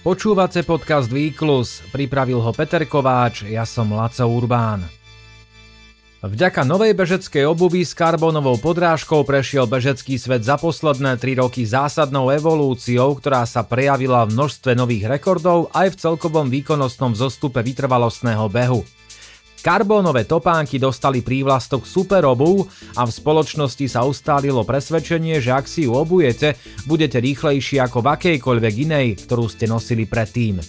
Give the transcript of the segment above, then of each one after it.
Počúvate podcast Výklus, pripravil ho Peter Kováč, ja som Laco Urbán. Vďaka novej bežeckej obuvi s karbónovou podrážkou prešiel bežecký svet za posledné 3 roky zásadnou evolúciou, ktorá sa prejavila v množstve nových rekordov aj v celkovom výkonnostnom zostupe vytrvalostného behu. Karbónové topánky dostali prívlastok superobu a v spoločnosti sa ustálilo presvedčenie, že ak si ju obujete, budete rýchlejší ako v akejkoľvek inej, ktorú ste nosili predtým.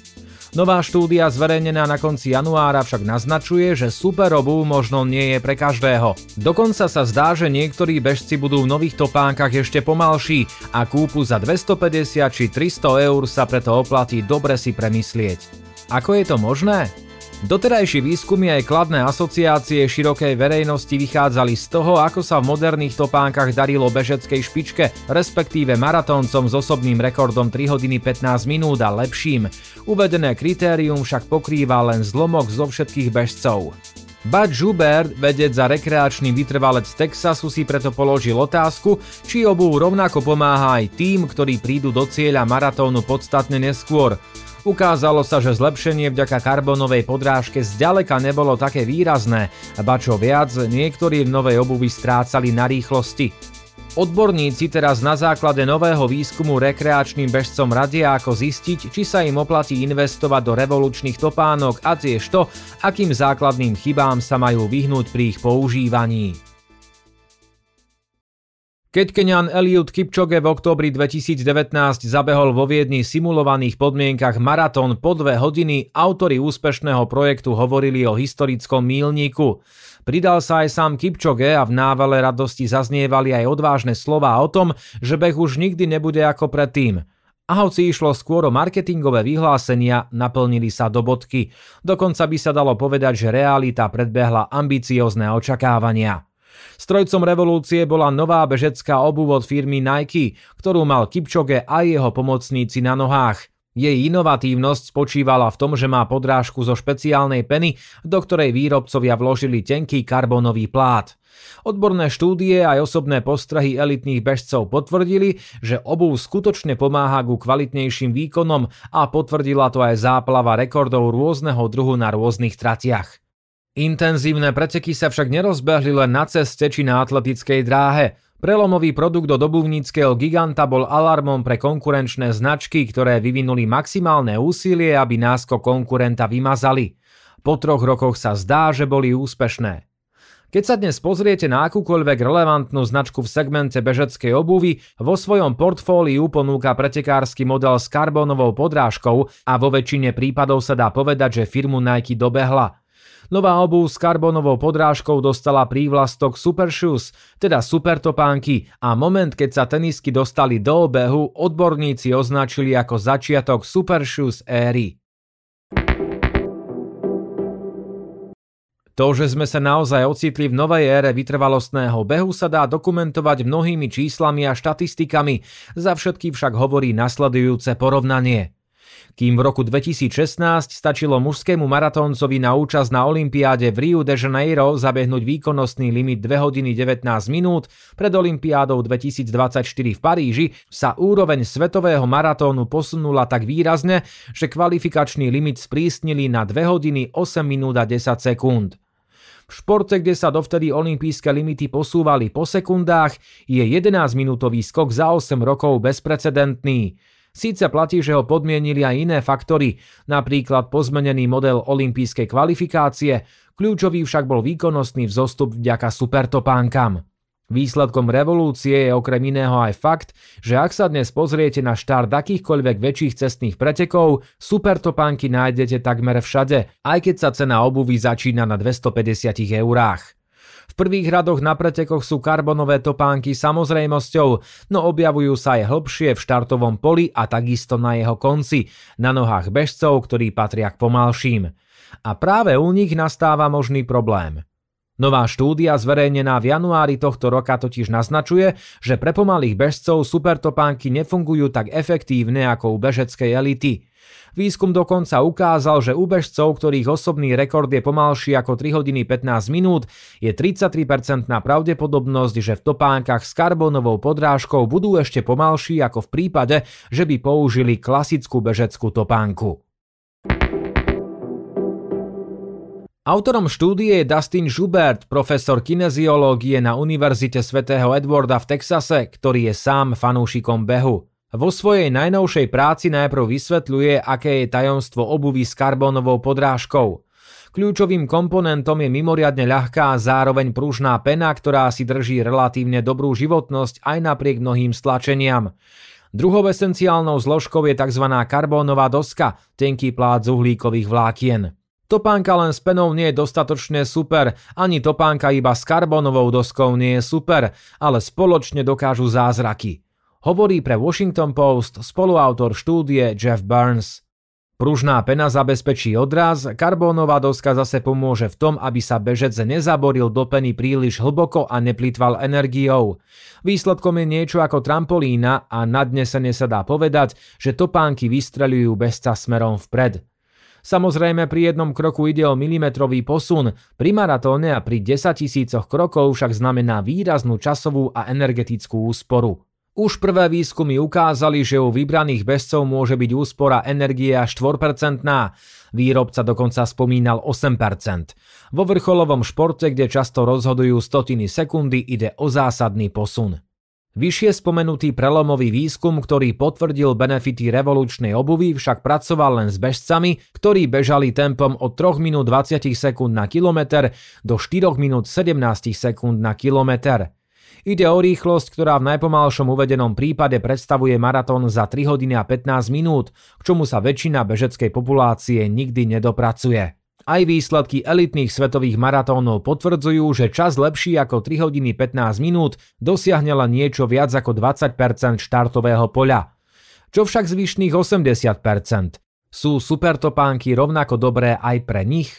Nová štúdia zverejnená na konci januára však naznačuje, že superobu možno nie je pre každého. Dokonca sa zdá, že niektorí bežci budú v nových topánkach ešte pomalší a kúpu za 250 či 300 eur sa preto oplatí dobre si premyslieť. Ako je to možné? Doterajšie výskumy aj kladné asociácie širokej verejnosti vychádzali z toho, ako sa v moderných topánkach darilo bežeckej špičke, respektíve maratóncom s osobným rekordom 3 hodiny 15 minút a lepším. Uvedené kritérium však pokrýva len zlomok zo všetkých bežcov. Bud Joubert, vedec za rekreačný vytrvalec Texasu, si preto položil otázku, či obu rovnako pomáha aj tým, ktorí prídu do cieľa maratónu podstatne neskôr. Ukázalo sa, že zlepšenie vďaka karbonovej podrážke zďaleka nebolo také výrazné, ba čo viac, niektorí v novej obuvi strácali na rýchlosti. Odborníci teraz na základe nového výskumu rekreačným bežcom radia ako zistiť, či sa im oplatí investovať do revolučných topánok a tiež to, akým základným chybám sa majú vyhnúť pri ich používaní. Keď Kenian Eliud Kipchoge v oktobri 2019 zabehol vo Viedni simulovaných podmienkach maratón po dve hodiny, autory úspešného projektu hovorili o historickom mílniku. Pridal sa aj sám Kipchoge a v návale radosti zaznievali aj odvážne slová o tom, že beh už nikdy nebude ako predtým. A hoci išlo skôr o marketingové vyhlásenia, naplnili sa do bodky. Dokonca by sa dalo povedať, že realita predbehla ambiciozne očakávania. Strojcom revolúcie bola nová bežecká obuv od firmy Nike, ktorú mal Kipchoge a jeho pomocníci na nohách. Jej inovatívnosť spočívala v tom, že má podrážku zo špeciálnej peny, do ktorej výrobcovia vložili tenký karbónový plát. Odborné štúdie aj osobné postrehy elitných bežcov potvrdili, že obuv skutočne pomáha ku kvalitnejším výkonom a potvrdila to aj záplava rekordov rôzneho druhu na rôznych tratiach. Intenzívne preteky sa však nerozbehli len na ceste či na atletickej dráhe. Prelomový produkt do dobuvníckého giganta bol alarmom pre konkurenčné značky, ktoré vyvinuli maximálne úsilie, aby násko konkurenta vymazali. Po troch rokoch sa zdá, že boli úspešné. Keď sa dnes pozriete na akúkoľvek relevantnú značku v segmente bežeckej obuvy, vo svojom portfóliu ponúka pretekársky model s karbónovou podrážkou a vo väčšine prípadov sa dá povedať, že firmu Nike dobehla – Nová obuv s karbónovou podrážkou dostala prívlastok Super Shoes, teda super topánky a moment, keď sa tenisky dostali do obehu, odborníci označili ako začiatok Super Shoes éry. To, že sme sa naozaj ocitli v novej ére vytrvalostného behu sa dá dokumentovať mnohými číslami a štatistikami, za všetky však hovorí nasledujúce porovnanie. Kým v roku 2016 stačilo mužskému maratóncovi na účasť na Olympiáde v Rio de Janeiro zabehnúť výkonnostný limit 2 hodiny 19 minút, pred Olympiádou 2024 v Paríži sa úroveň svetového maratónu posunula tak výrazne, že kvalifikačný limit sprísnili na 2 hodiny 8 minút a 10 sekúnd. V športe, kde sa dovtedy olympijské limity posúvali po sekundách, je 11-minútový skok za 8 rokov bezprecedentný. Síce platí, že ho podmienili aj iné faktory, napríklad pozmenený model olympijskej kvalifikácie, kľúčový však bol výkonnostný vzostup vďaka supertopánkam. Výsledkom revolúcie je okrem iného aj fakt, že ak sa dnes pozriete na štart akýchkoľvek väčších cestných pretekov, supertopánky nájdete takmer všade, aj keď sa cena obuvy začína na 250 eurách. V prvých radoch na pretekoch sú karbonové topánky samozrejmosťou, no objavujú sa aj hlbšie v štartovom poli a takisto na jeho konci, na nohách bežcov, ktorí patria k pomalším. A práve u nich nastáva možný problém. Nová štúdia zverejnená v januári tohto roka totiž naznačuje, že pre pomalých bežcov supertopánky nefungujú tak efektívne ako u bežeckej elity. Výskum dokonca ukázal, že u bežcov, ktorých osobný rekord je pomalší ako 3 hodiny 15 minút, je 33% pravdepodobnosť, že v topánkach s karbónovou podrážkou budú ešte pomalší ako v prípade, že by použili klasickú bežeckú topánku. Autorom štúdie je Dustin Schubert, profesor kineziológie na Univerzite svätého Edwarda v Texase, ktorý je sám fanúšikom behu. Vo svojej najnovšej práci najprv vysvetľuje, aké je tajomstvo obuvy s karbónovou podrážkou. Kľúčovým komponentom je mimoriadne ľahká a zároveň pružná pena, ktorá si drží relatívne dobrú životnosť aj napriek mnohým stlačeniam. Druhou esenciálnou zložkou je tzv. karbónová doska, tenký plát z uhlíkových vlákien. Topánka len s penou nie je dostatočne super, ani topánka iba s karbónovou doskou nie je super, ale spoločne dokážu zázraky. Hovorí pre Washington Post spoluautor štúdie Jeff Burns. Pružná pena zabezpečí odraz, karbónová doska zase pomôže v tom, aby sa bežec nezaboril do peny príliš hlboko a neplýtval energiou. Výsledkom je niečo ako trampolína a nadnesene sa dá povedať, že topánky vystreľujú bezca smerom vpred. Samozrejme pri jednom kroku ide o milimetrový posun, pri maratóne a pri 10 tisícoch krokov však znamená výraznú časovú a energetickú úsporu. Už prvé výskumy ukázali, že u vybraných bezcov môže byť úspora energie až 4%, výrobca dokonca spomínal 8%. Vo vrcholovom športe, kde často rozhodujú stotiny sekundy, ide o zásadný posun. Vyššie spomenutý prelomový výskum, ktorý potvrdil benefity revolučnej obuvy, však pracoval len s bežcami, ktorí bežali tempom od 3 minút 20 sekúnd na kilometr do 4 minút 17 sekúnd na kilometr. Ide o rýchlosť, ktorá v najpomalšom uvedenom prípade predstavuje maratón za 3 hodiny a 15 minút, k čomu sa väčšina bežeckej populácie nikdy nedopracuje. Aj výsledky elitných svetových maratónov potvrdzujú, že čas lepší ako 3 hodiny 15 minút dosiahne len niečo viac ako 20% štartového poľa. Čo však zvyšných 80%? Sú supertopánky rovnako dobré aj pre nich?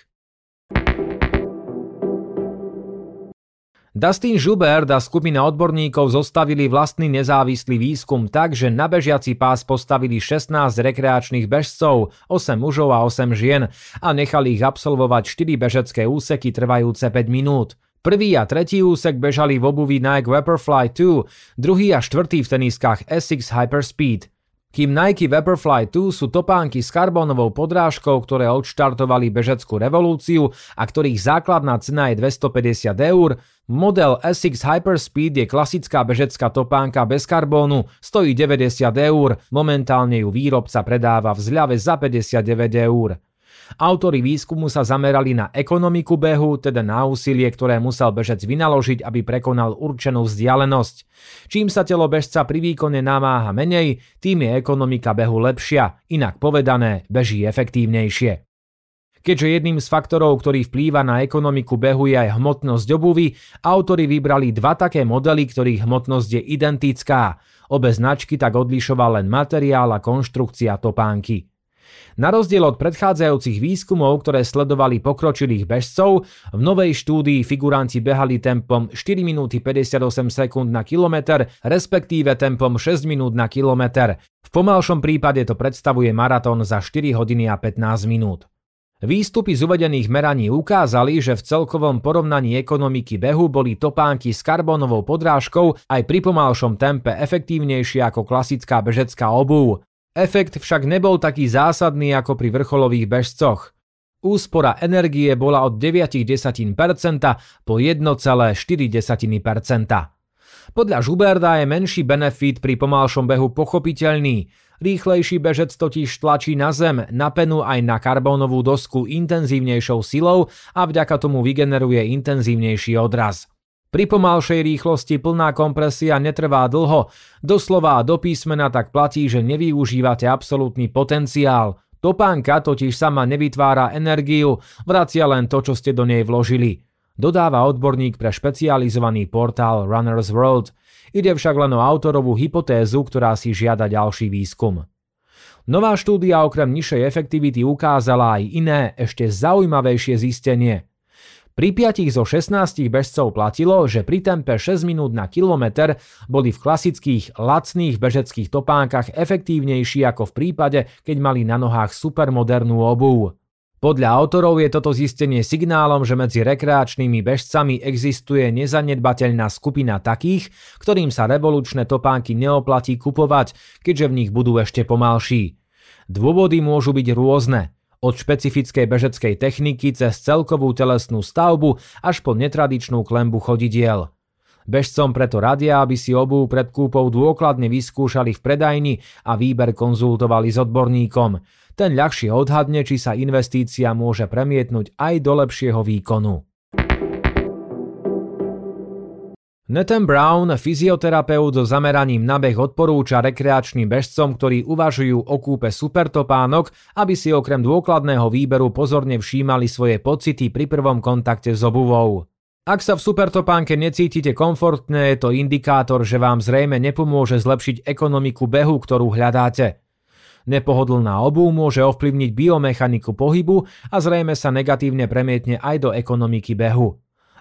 Dustin Schubert a skupina odborníkov zostavili vlastný nezávislý výskum tak, že na bežiaci pás postavili 16 rekreačných bežcov, 8 mužov a 8 žien a nechali ich absolvovať 4 bežecké úseky trvajúce 5 minút. Prvý a tretí úsek bežali v obuvi Nike Vaporfly 2, druhý a štvrtý v teniskách Essex Hyperspeed. Kým Nike Vaporfly 2 sú topánky s karbónovou podrážkou, ktoré odštartovali bežeckú revolúciu a ktorých základná cena je 250 eur, model SX Hyperspeed je klasická bežecká topánka bez karbónu, stojí 90 eur, momentálne ju výrobca predáva v zľave za 59 eur. Autori výskumu sa zamerali na ekonomiku behu, teda na úsilie, ktoré musel bežec vynaložiť, aby prekonal určenú vzdialenosť. Čím sa telo bežca pri výkone namáha menej, tým je ekonomika behu lepšia, inak povedané, beží efektívnejšie. Keďže jedným z faktorov, ktorý vplýva na ekonomiku behu je aj hmotnosť obuvy, autori vybrali dva také modely, ktorých hmotnosť je identická. Obe značky tak odlišoval len materiál a konštrukcia topánky. Na rozdiel od predchádzajúcich výskumov, ktoré sledovali pokročilých bežcov, v novej štúdii figuranti behali tempom 4 minúty 58 sekúnd na kilometr, respektíve tempom 6 minút na kilometr. V pomalšom prípade to predstavuje maratón za 4 hodiny a 15 minút. Výstupy z uvedených meraní ukázali, že v celkovom porovnaní ekonomiky behu boli topánky s karbónovou podrážkou aj pri pomalšom tempe efektívnejšie ako klasická bežecká obuv. Efekt však nebol taký zásadný ako pri vrcholových bežcoch. Úspora energie bola od 9% po 1,4%. Podľa Žuberda je menší benefit pri pomalšom behu pochopiteľný. Rýchlejší bežec totiž tlačí na zem, na penu aj na karbónovú dosku intenzívnejšou silou a vďaka tomu vygeneruje intenzívnejší odraz. Pri pomalšej rýchlosti plná kompresia netrvá dlho, doslova do písmena tak platí, že nevyužívate absolútny potenciál. Topánka totiž sama nevytvára energiu, vracia len to, čo ste do nej vložili. Dodáva odborník pre špecializovaný portál Runner's World. Ide však len o autorovú hypotézu, ktorá si žiada ďalší výskum. Nová štúdia okrem nižšej efektivity ukázala aj iné, ešte zaujímavejšie zistenie – Pri 5 zo 16 bežcov platilo, že pri tempe 6 minút na kilometr boli v klasických lacných bežeckých topánkach efektívnejší ako v prípade, keď mali na nohách supermodernú obuv. Podľa autorov je toto zistenie signálom, že medzi rekreačnými bežcami existuje nezanedbateľná skupina takých, ktorým sa revolučné topánky neoplatí kupovať, keďže v nich budú ešte pomalší. Dôvody môžu byť rôzne. Od špecifickej bežeckej techniky cez celkovú telesnú stavbu až po netradičnú klembu chodidiel. Bežcom preto radia, aby si obu pred kúpou dôkladne vyskúšali v predajni a výber konzultovali s odborníkom ten ľahšie odhadne, či sa investícia môže premietnúť aj do lepšieho výkonu. Nathan Brown, fyzioterapeut so zameraním na beh odporúča rekreačným bežcom, ktorí uvažujú o kúpe supertopánok, aby si okrem dôkladného výberu pozorne všímali svoje pocity pri prvom kontakte s obuvou. Ak sa v supertopánke necítite komfortne, je to indikátor, že vám zrejme nepomôže zlepšiť ekonomiku behu, ktorú hľadáte. Nepohodlná obuv môže ovplyvniť biomechaniku pohybu a zrejme sa negatívne premietne aj do ekonomiky behu.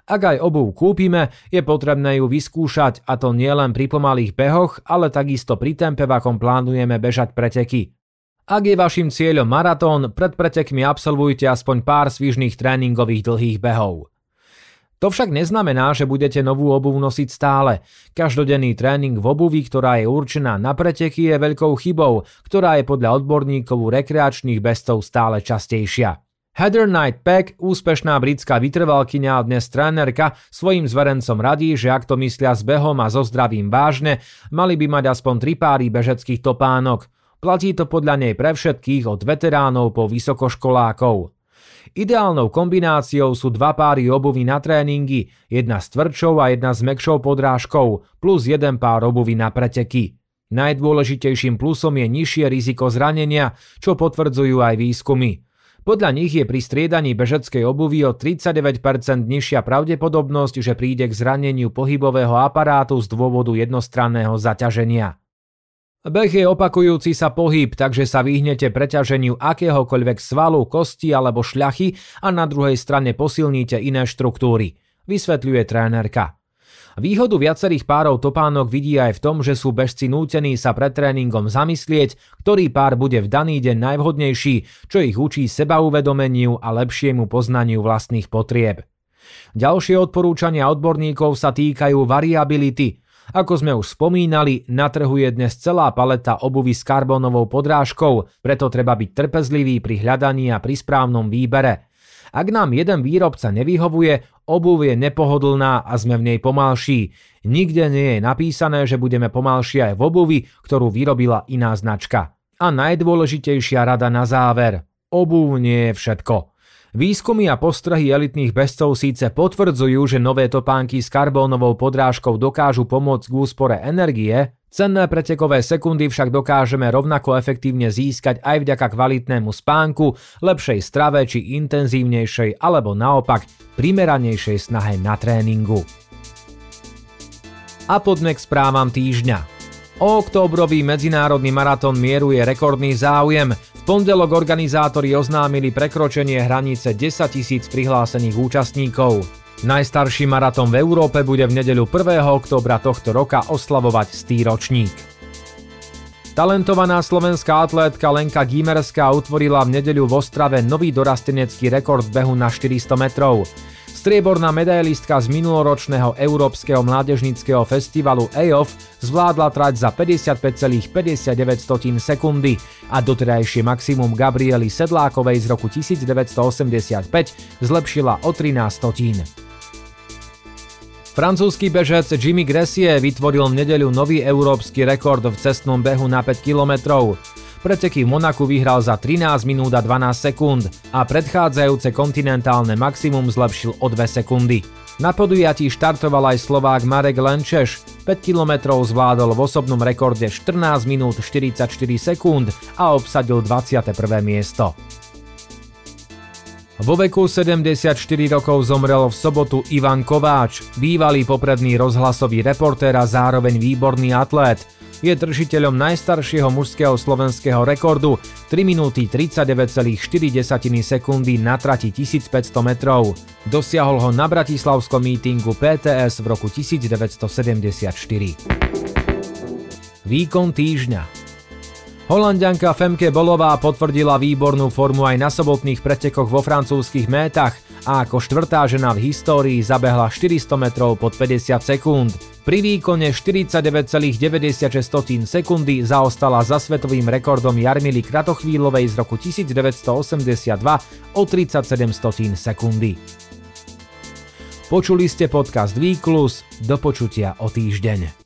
Ak aj obuv kúpime, je potrebné ju vyskúšať a to nielen pri pomalých behoch, ale takisto pri tempe, v akom plánujeme bežať preteky. Ak je vašim cieľom maratón, pred pretekmi absolvujte aspoň pár svižných tréningových dlhých behov. To však neznamená, že budete novú obuv nosiť stále. Každodenný tréning v obuvi, ktorá je určená na preteky, je veľkou chybou, ktorá je podľa odborníkov rekreačných bestov stále častejšia. Heather Knight Peck, úspešná britská vytrvalkyňa a dnes trénerka, svojim zverencom radí, že ak to myslia s behom a so zdravím vážne, mali by mať aspoň tri páry bežeckých topánok. Platí to podľa nej pre všetkých od veteránov po vysokoškolákov. Ideálnou kombináciou sú dva páry obuvy na tréningy, jedna s tvrdšou a jedna s mekšou podrážkou, plus jeden pár obuvy na preteky. Najdôležitejším plusom je nižšie riziko zranenia, čo potvrdzujú aj výskumy. Podľa nich je pri striedaní bežeckej obuvy o 39% nižšia pravdepodobnosť, že príde k zraneniu pohybového aparátu z dôvodu jednostranného zaťaženia. Beh je opakujúci sa pohyb, takže sa vyhnete preťaženiu akéhokoľvek svalu, kosti alebo šľachy a na druhej strane posilníte iné štruktúry, vysvetľuje trénerka. Výhodu viacerých párov topánok vidí aj v tom, že sú bežci nútení sa pred tréningom zamyslieť, ktorý pár bude v daný deň najvhodnejší, čo ich učí sebauvedomeniu a lepšiemu poznaniu vlastných potrieb. Ďalšie odporúčania odborníkov sa týkajú variability, ako sme už spomínali, na trhu je dnes celá paleta obuvy s karbónovou podrážkou, preto treba byť trpezlivý pri hľadaní a pri správnom výbere. Ak nám jeden výrobca nevyhovuje, obuv je nepohodlná a sme v nej pomalší. Nikde nie je napísané, že budeme pomalší aj v obuvi, ktorú vyrobila iná značka. A najdôležitejšia rada na záver. Obuv nie je všetko. Výskumy a postrehy elitných bezcov síce potvrdzujú, že nové topánky s karbónovou podrážkou dokážu pomôcť k úspore energie, cenné pretekové sekundy však dokážeme rovnako efektívne získať aj vďaka kvalitnému spánku, lepšej strave či intenzívnejšej alebo naopak primeranejšej snahe na tréningu. A poďme k správam týždňa. O októbrový medzinárodný maratón mieru je rekordný záujem – pondelok organizátori oznámili prekročenie hranice 10 tisíc prihlásených účastníkov. Najstarší maratón v Európe bude v nedeľu 1. oktobra tohto roka oslavovať stý ročník. Talentovaná slovenská atlétka Lenka Gímerská utvorila v nedeľu v Ostrave nový dorastenecký rekord behu na 400 metrov. Strieborná medailistka z minuloročného Európskeho mládežnického festivalu EOF zvládla trať za 55,59 sekundy a doterajšie maximum Gabriely Sedlákovej z roku 1985 zlepšila o 13 stotín. Francúzsky bežec Jimmy Gressier vytvoril v nedeľu nový európsky rekord v cestnom behu na 5 kilometrov. Preteky v Monaku vyhral za 13 minút a 12 sekúnd a predchádzajúce kontinentálne maximum zlepšil o 2 sekundy. Na podujatí štartoval aj Slovák Marek Lenčeš, 5 km zvládol v osobnom rekorde 14 minút 44 sekúnd a obsadil 21. miesto. Vo veku 74 rokov zomrel v sobotu Ivan Kováč, bývalý popredný rozhlasový reportér a zároveň výborný atlét. Je držiteľom najstaršieho mužského slovenského rekordu 3 minúty 39,4 sekundy na trati 1500 metrov. Dosiahol ho na bratislavskom mítingu PTS v roku 1974. Výkon týždňa Holandianka Femke Bolová potvrdila výbornú formu aj na sobotných pretekoch vo francúzskych métach a ako štvrtá žena v histórii zabehla 400 metrov pod 50 sekúnd. Pri výkone 49,96 sekundy zaostala za svetovým rekordom Jarmily Kratochvílovej z roku 1982 o 37 sekundy. Počuli ste podcast Výklus, do počutia o týždeň.